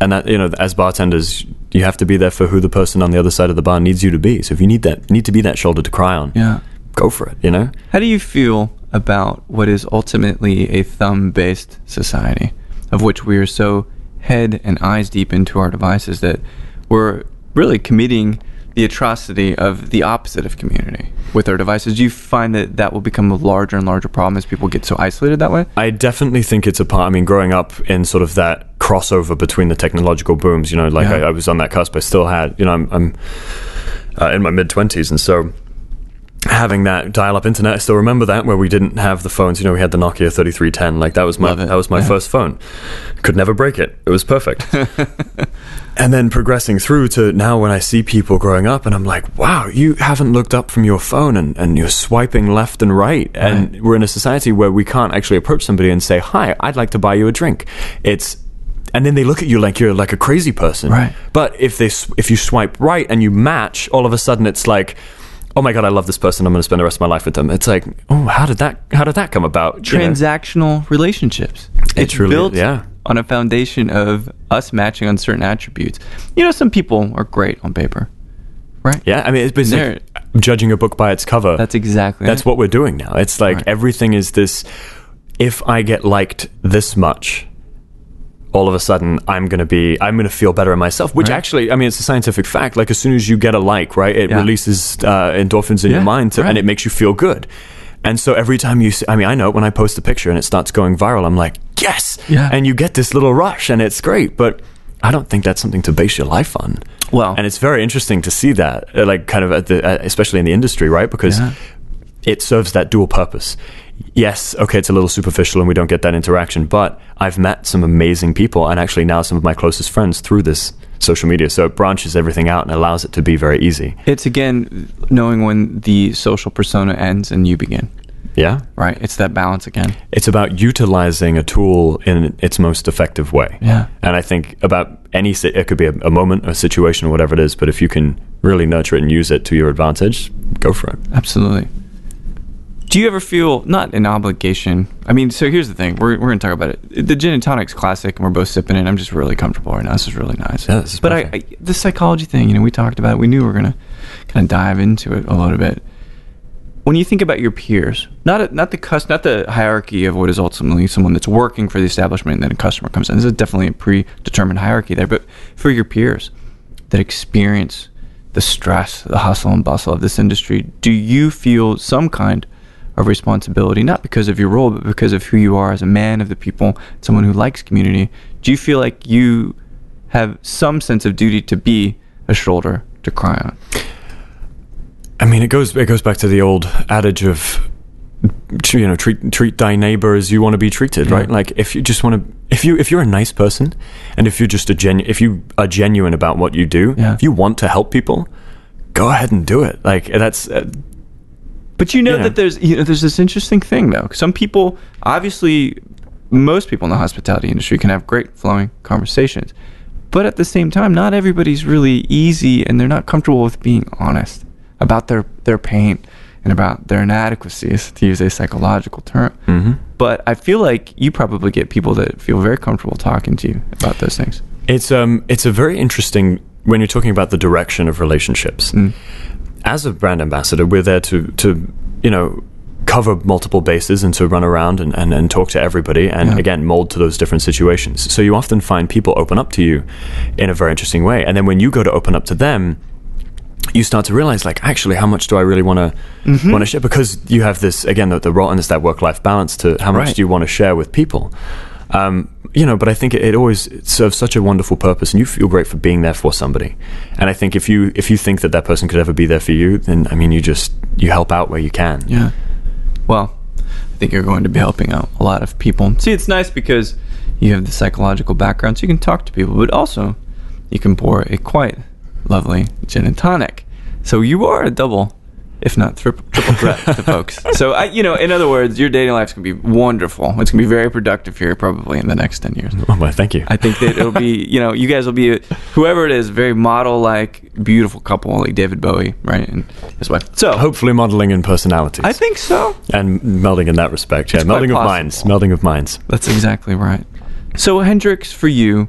and that you know, as bartenders, you have to be there for who the person on the other side of the bar needs you to be. So if you need that, need to be that shoulder to cry on. Yeah. go for it. You know. How do you feel about what is ultimately a thumb based society, of which we are so head and eyes deep into our devices that we're really committing the atrocity of the opposite of community with our devices? Do you find that that will become a larger and larger problem as people get so isolated that way? I definitely think it's a part. I mean, growing up in sort of that crossover between the technological booms, you know, like Yeah. I, I was on that cusp. I still had, you know, I'm, I'm uh, in my mid twenties, and so having that dial-up internet, I still remember that where we didn't have the phones. You know, we had the Nokia 3310. Like that was my that was my Yeah. first phone. Could never break it. It was perfect. (laughs) and then progressing through to now when I see people growing up and I'm like, wow, you haven't looked up from your phone and, and you're swiping left and right. And Right. we're in a society where we can't actually approach somebody and say, hi, I'd like to buy you a drink. It's and then they look at you like you're like a crazy person. Right. But if they if you swipe right and you match, all of a sudden it's like, oh my god, I love this person. I'm going to spend the rest of my life with them. It's like, oh, how did that how did that come about? You know? Transactional relationships. It's truly- built yeah. on a foundation of us matching on certain attributes. You know, some people are great on paper. Right. Yeah, I mean, it's basically There- judging a book by its cover. That's exactly. That's it. what we're doing now. It's like Right. everything is this. If I get liked this much, all of a sudden I'm going to be, I'm going to feel better in myself. Which Right. actually, I mean, it's a scientific fact. Like as soon as you get a like, right, it Yeah. releases uh, endorphins in Yeah, your mind, to, right. and it makes you feel good. And so every time you, see, I mean, I know when I post a picture and it starts going viral, I'm like, yes, Yeah. and you get this little rush, and it's great. But I don't think that's something to base your life on. Well- and it's very interesting to see that, uh, like, kind of at the, uh, especially in the industry, right? Because it serves that dual purpose. Yes, okay, it's a little superficial and we don't get that interaction, but I've met some amazing people and actually now some of my closest friends through this social media. So it branches everything out and allows it to be very easy. It's again knowing when the social persona ends and you begin. Yeah? Right. It's that balance again. It's about utilizing a tool in its most effective way. Yeah. And I think about any, it could be a, a moment, a situation, whatever it is, but if you can really nurture it and use it to your advantage, go for it. Absolutely. Do you ever feel not an obligation? I mean, so here's the thing. We're, we're going to talk about it. The gin and tonic's classic, and we're both sipping it. I'm just really comfortable right now. This is really nice. Yeah, this is but I, I, the psychology thing, you know, we talked about it. We knew we were going to kind of dive into it a little bit. When you think about your peers, not a, not the cus- not the hierarchy of what is ultimately someone that's working for the establishment, and then a customer comes in. This is definitely a predetermined hierarchy there. But for your peers that experience the stress, the hustle and bustle of this industry, do you feel some kind of responsibility, not because of your role, but because of who you are as a man of the people, someone who likes community? Do you feel like you have some sense of duty to be a shoulder to cry on? I mean, it goes it goes back to the old adage of you know treat treat thy neighbor as you want to be treated, right? Like if you just want to, if you if you're a nice person, and if you're just a genu- if you are genuine about what you do, Yeah. if you want to help people, go ahead and do it. Like that's uh, But you know Yeah. that there's you know there's this interesting thing though. Some people, obviously, most people in the hospitality industry can have great flowing conversations, but at the same time, not everybody's really easy, and they're not comfortable with being honest about their their pain and about their inadequacies, to use a psychological term. mhm. But I feel like you probably get people that feel very comfortable talking to you about those things. It's um it's a very interesting when you're talking about the direction of relationships. Mm. As a brand ambassador, we're there to to you know cover multiple bases and to run around and, and, and talk to everybody and Yeah. again mold to those different situations. So you often find people open up to you in a very interesting way. And then when you go to open up to them, you start to realize like actually how much do I really want to Mm-hmm. want to share because you have this again the, the role and it's that work life balance to how much Right. do you want to share with people um, you know but I think it, it always serves such a wonderful purpose and you feel great for being there for somebody and I think if you if you think that that person could ever be there for you then I mean you just you help out where you can Yeah. Well, I think you're going to be helping out a lot of people. See, it's nice because you have the psychological background, so you can talk to people, but also you can pour a quite lovely gin and tonic. So you are a double, if not triple, triple threat to (laughs) folks. So, I, you know, in other words, your dating life's going to be wonderful. It's going to be very productive here, probably in the next 10 years. oh, well, thank you I think that it'll be, you know, you guys will be, whoever it is, very model like, beautiful couple like David Bowie, right? And his wife. So, hopefully modeling in personalities I think so. and melding in that respect yeah It's melding of minds melding of minds That's exactly right. So Hendrick's, for you,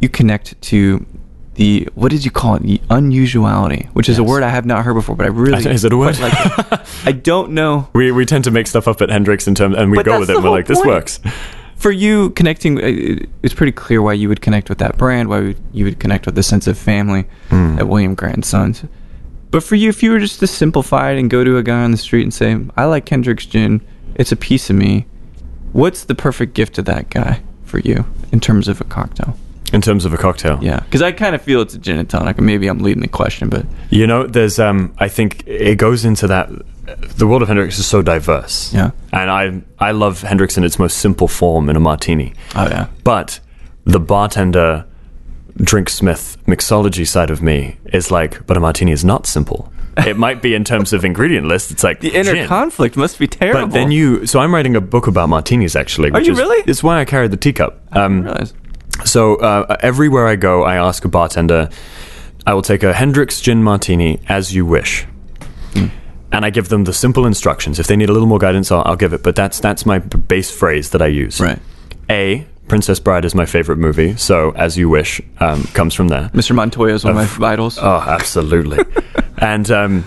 you connect to the what did you call it? The unusuality, which is a word I have not heard before, but I really (laughs) Is it a word? like it. (laughs) I don't know. we, we tend to make stuff up at Hendrick's in terms and we But go with it and we're like this point. works For you, connecting, uh, it's pretty clear why you would connect with that brand, why you would connect with the sense of family Hmm. at William Grant Sons. But for you, if you were just to simplify it and go to a guy on the street and say, "I like Hendrick's gin. It's a piece of me." What's the perfect gift to that guy for you in terms of a cocktail? In terms of a cocktail Yeah, because I kind of feel it's a gin and tonic. Maybe I'm leading the question, but You know, there's um I think it goes into that the world of Hendrick's is so diverse. Yeah. And I I love Hendrick's in its most simple form in a martini. oh yeah, But the bartender drinksmith mixology side of me is like, but a martini is not simple. (laughs) It might be in terms of ingredient list. It's like the inner gin. conflict must be terrible. But then you, so I'm writing a book about martinis actually. Are which you is, really? It's why I carried the teacup. Um, realize. So uh, everywhere I go, I ask a bartender, I will take a Hendrick's gin martini as you wish. And I give them the simple instructions. If they need a little more guidance, I'll, I'll give it. But that's that's my base phrase that I use. Right. A, Princess Bride is my favorite movie, so As You Wish um, comes from there. Mr. Montoya is one of, my idols. Oh, absolutely. (laughs) and um,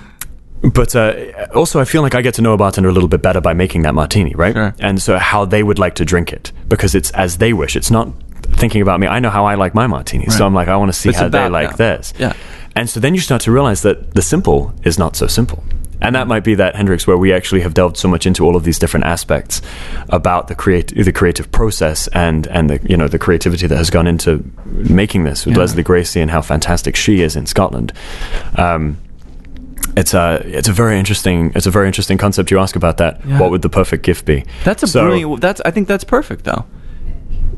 but uh, also, I feel like I get to know a bartender a little bit better by making that martini, right? Sure. And so, how they would like to drink it because it's as they wish. It's not thinking about me. I know how I like my martini, so I'm like, I want to see It's how they like them. theirs. Yeah. And so then you start to realize that the simple is not so simple. And that might be that Hendrick's, where we actually have delved so much into all of these different aspects about the create the creative process and and the you know the creativity that has gone into making this with Yeah. Lesley Gracie and how fantastic she is in Scotland. Um, it's a it's a very interesting it's a very interesting concept you ask about that. Yeah. What would the perfect gift be? That's a So- brilliant. That's I think that's perfect though.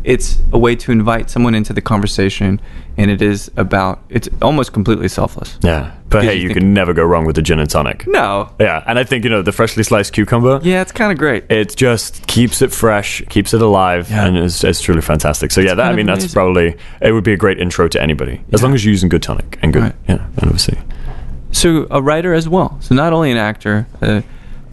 It's a way to invite someone into the conversation, and it is about. It's almost completely selfless. Yeah, but hey, you you can never go wrong with a gin and tonic. No. Yeah, and I think you know the freshly sliced cucumber. Yeah, it's kind of great. it just keeps it fresh, keeps it alive, Yeah. and it's, it's truly fantastic. So yeah, that, I mean that's probably it would be a great intro to anybody as Yeah. long as you're using good tonic and good, Right. yeah, and obviously. So a writer as well. So not only an actor, a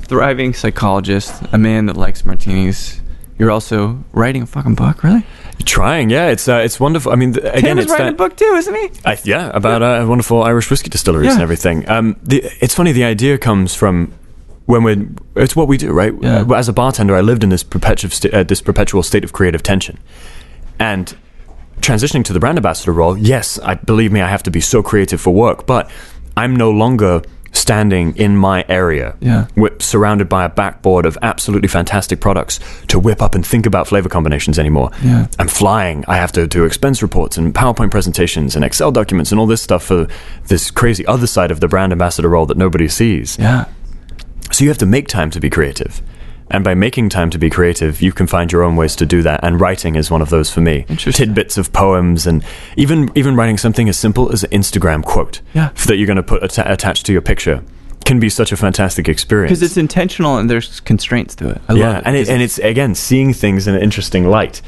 thriving psychologist, a man that likes martinis. You're also writing a fucking book, really? Trying, yeah, it's uh, it's wonderful. I mean, th- again, Tim it's writing that, a book too, isn't he? I, yeah, about Uh, wonderful Irish whiskey distilleries Yeah. and everything. Um, the, it's funny. The idea comes from when we're. It's what we do, right? Yeah. Uh, as a bartender, I lived in this perpetual, sta- uh, this perpetual state of creative tension, and transitioning to the brand ambassador role. Yes, I believe me, I have to be so creative for work, but I'm no longer standing in my area, Yeah. whip, surrounded by a backboard of absolutely fantastic products to whip up and think about flavor combinations anymore. Yeah. I'm flying. I have to do expense reports and PowerPoint presentations and Excel documents and all this stuff for this crazy other side of the brand ambassador role that nobody sees. Yeah. So you have to make time to be creative. And by making time to be creative, you can find your own ways to do that. And writing is one of those for me. Tidbits of poems and even even writing something as simple as an Instagram quote Yeah. that you're going to put atta- attached to your picture can be such a fantastic experience. Because it's intentional and there's constraints to it. I yeah, love it. and it, and it's again seeing things in an interesting light.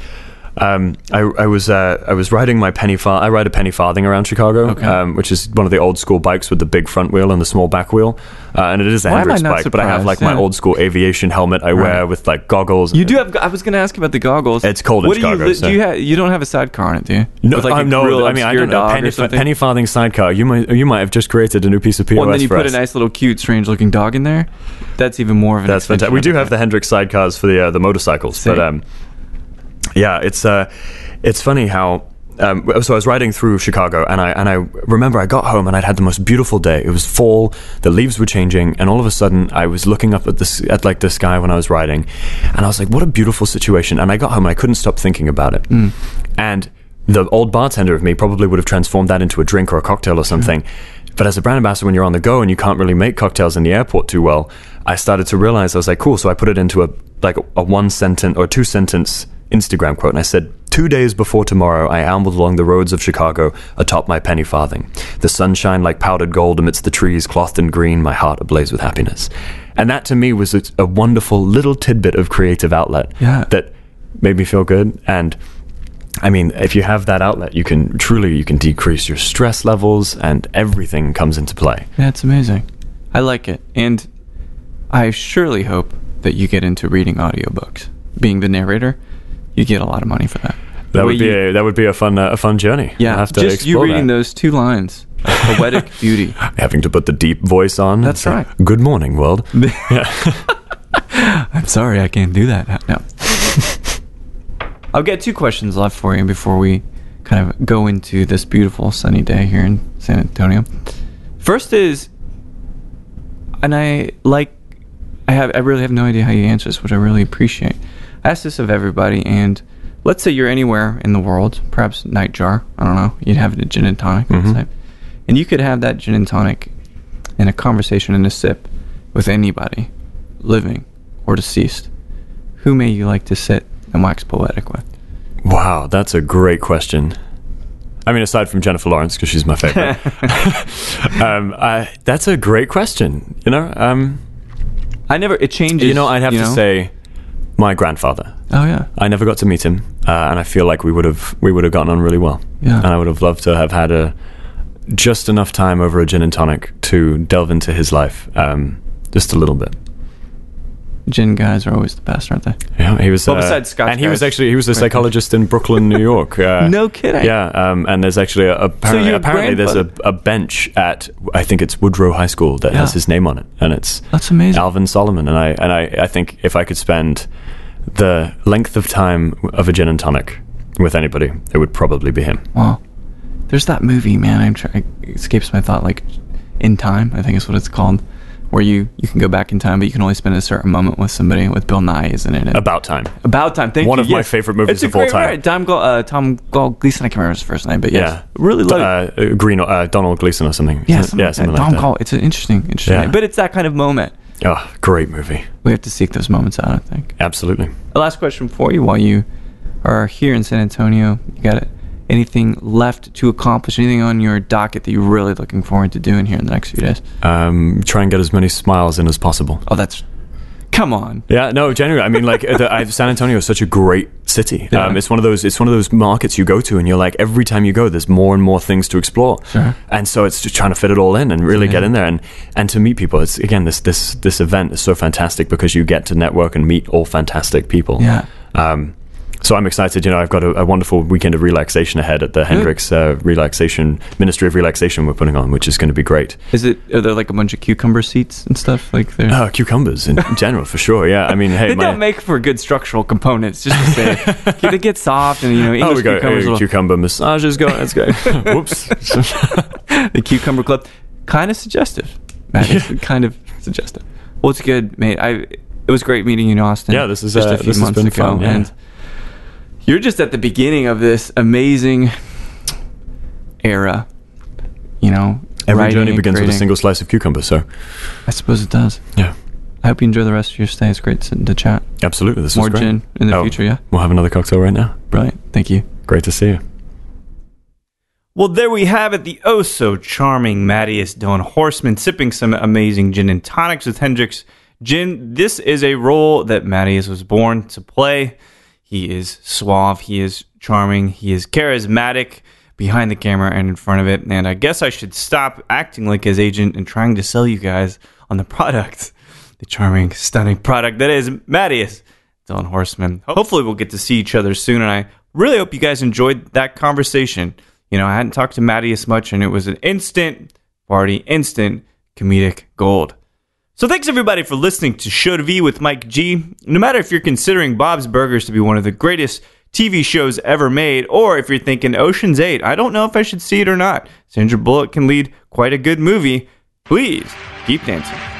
Um, I, I was uh, I was riding my penny far I ride a penny farthing around Chicago, Okay. um, which is one of the old school bikes with the big front wheel and the small back wheel, uh, and it is a Why Hendrick's bike. But I have surprised? like my old school aviation helmet I wear Right. with like goggles. You do have. I was going to ask about the goggles. It's cold in what do Chicago, You, so- do you have? You don't have a sidecar on it, do you? no, With, like, I'm no. I mean, I don't know. Penny, penny farthing sidecar. You might you might have just created a new piece of POS Well, and then you put us. a nice little cute, strange-looking dog in there. That's even more of an. That's fantastic. We do have the Hendrick's sidecars for the uh, the motorcycles, but um, yeah, it's uh, it's funny how. Um, so I was riding through Chicago, and I and I remember I got home and I'd had the most beautiful day. It was fall, the leaves were changing, and all of a sudden I was looking up at this at like the sky when I was riding, and I was like, "What a beautiful situation!" And I got home and I couldn't stop thinking about it. And the old bartender of me probably would have transformed that into a drink or a cocktail or something. But as a brand ambassador, when you're on the go and you can't really make cocktails in the airport too well, I started to realize I was like, cool. So I put it into a like a one sentence or two sentence Instagram quote, and I said, two days before tomorrow, I ambled along the roads of Chicago atop my penny farthing. The sunshine like powdered gold amidst the trees, clothed in green, my heart ablaze with happiness. And that to me was a, a wonderful little tidbit of creative outlet Yeah. that made me feel good and I mean, if you have that outlet, you can truly you can decrease your stress levels, and everything comes into play. Yeah, it's amazing. I like it, and I surely hope that you get into reading audiobooks. Being the narrator, you get a lot of money for that. That would be you- a, that would be a fun uh, a fun journey. yeah. I'll have to just you reading that. those two lines, (laughs) poetic beauty. having to put the deep voice on. That's and say, right. Good morning, world. (laughs) (laughs) I'm sorry, I can't do that. No. I've got two questions left for you before we kind of go into this beautiful sunny day here in San Antonio. First is, and I like, I have, I really have no idea how you answer this, which I really appreciate. Ask this of everybody, and let's say you're anywhere in the world, perhaps Nightjar. I don't know. You'd have a gin and tonic, Mhm. and you could have that gin and tonic in a conversation in a sip with anybody, living or deceased. Who may you like to sit and wax poetic with? Wow, that's a great question. I mean, aside from Jennifer Lawrence, because she's my favorite, (laughs) (laughs) um, I, that's a great question. You know, um, I never. It changes. you know, I'd have to know? say my grandfather. Oh yeah. I never got to meet him, uh, and I feel like we would have we would have gotten on really well. Yeah. and I would have loved to have had a just enough time over a gin and tonic to delve into his life, um, just a little bit. Gin guys are always the best, aren't they? Yeah, he was. Well, uh, besides Scotch and he was actually he was a psychologist in Brooklyn, New York. (laughs) Uh, No kidding. Yeah, um, and there's actually a, apparently, your apparently there's a, a bench at I think it's Woodrow High School that has his name on it, and it's That's amazing. Alvin Solomon. And I and I, I think if I could spend the length of time of a gin and tonic with anybody, it would probably be him. Wow. There's that movie, man. I'm trying. It escapes my thought. Like, in time, I think is what it's called, where you you can go back in time, but you can only spend a certain moment with somebody. With Bill Nighy, isn't it? And- About time. About time. Thank you. One you. of my yes. favorite movies It's a of all great time. Tom, uh, Tom Gl- Gleeson. I can't remember his first name, but yes, Yeah, really love it. uh, Green, uh, Donald Gleeson or something. Yeah, yeah, something, like something that. like Tom. Call. It's an interesting, interesting. Yeah. name. But it's that kind of moment. Oh, great movie. We have to seek those moments out. I think. Absolutely. A last question for you: While you are here in San Antonio, you got it. Anything left to accomplish? Anything on your docket that you're really looking forward to doing here in the next few days? Um, try and get as many smiles in as possible. Oh, that's. Come on. Yeah, no, genuinely. I mean, like, the, San Antonio is such a great city. Yeah. Um, it's one of those. It's one of those markets you go to, and you're like, every time you go, there's more and more things to explore. Sure. And so it's just trying to fit it all in and really Yeah. get in there and and to meet people. It's again this this this event is so fantastic because you get to network and meet all fantastic people. Yeah. Um, so I'm excited. You know, I've got a, a wonderful weekend of relaxation ahead at the Hendrick's uh, Relaxation Ministry of Relaxation we're putting on, which is going to be great. Is it? Are there like a bunch of cucumber seats and stuff like there? Uh, cucumbers in (laughs) general, for sure. Yeah, I mean, hey, they my, don't make for good structural components. Just to say, (laughs) they get soft and you know English oh, we got cucumbers. uh, will- cucumber massages going. Let's go. (laughs) Whoops. the cucumber club, kind of suggestive. Matt, it's kind of suggestive. Well, it's good, mate. I it was great meeting you in Austin. Yeah, this is, just uh, a few this has months been ago, fun, yeah. and you're just at the beginning of this amazing era. You know, Every writing journey and begins with a single slice of cucumber. So, I suppose it does. yeah, I hope you enjoy the rest of your stay. It's great sitting to chat. absolutely. This More was great. gin in the Oh, future, yeah. We'll have another cocktail right now. Brilliant. Thank you. Great to see you. Well, there we have it. The oh so charming Mattias Don Horseman sipping some amazing gin and tonics with Hendrick's Gin. This is a role that Mattias was born to play. He is suave, he is charming, he is charismatic behind the camera and in front of it. And I guess I should stop acting like his agent and trying to sell you guys on the product, the charming, stunning product that is Mattias Don Horseman. Oh. Hopefully, we'll get to see each other soon. And I really hope you guys enjoyed that conversation. You know, I hadn't talked to Mattias much, and it was an instant party, instant comedic gold. So thanks everybody for listening to Show with Mike G. No matter if you're considering Bob's Burgers to be one of the greatest TV shows ever made, or if you're thinking Ocean's 8, I don't know if I should see it or not. Sandra Bullock can lead quite a good movie. Please keep dancing.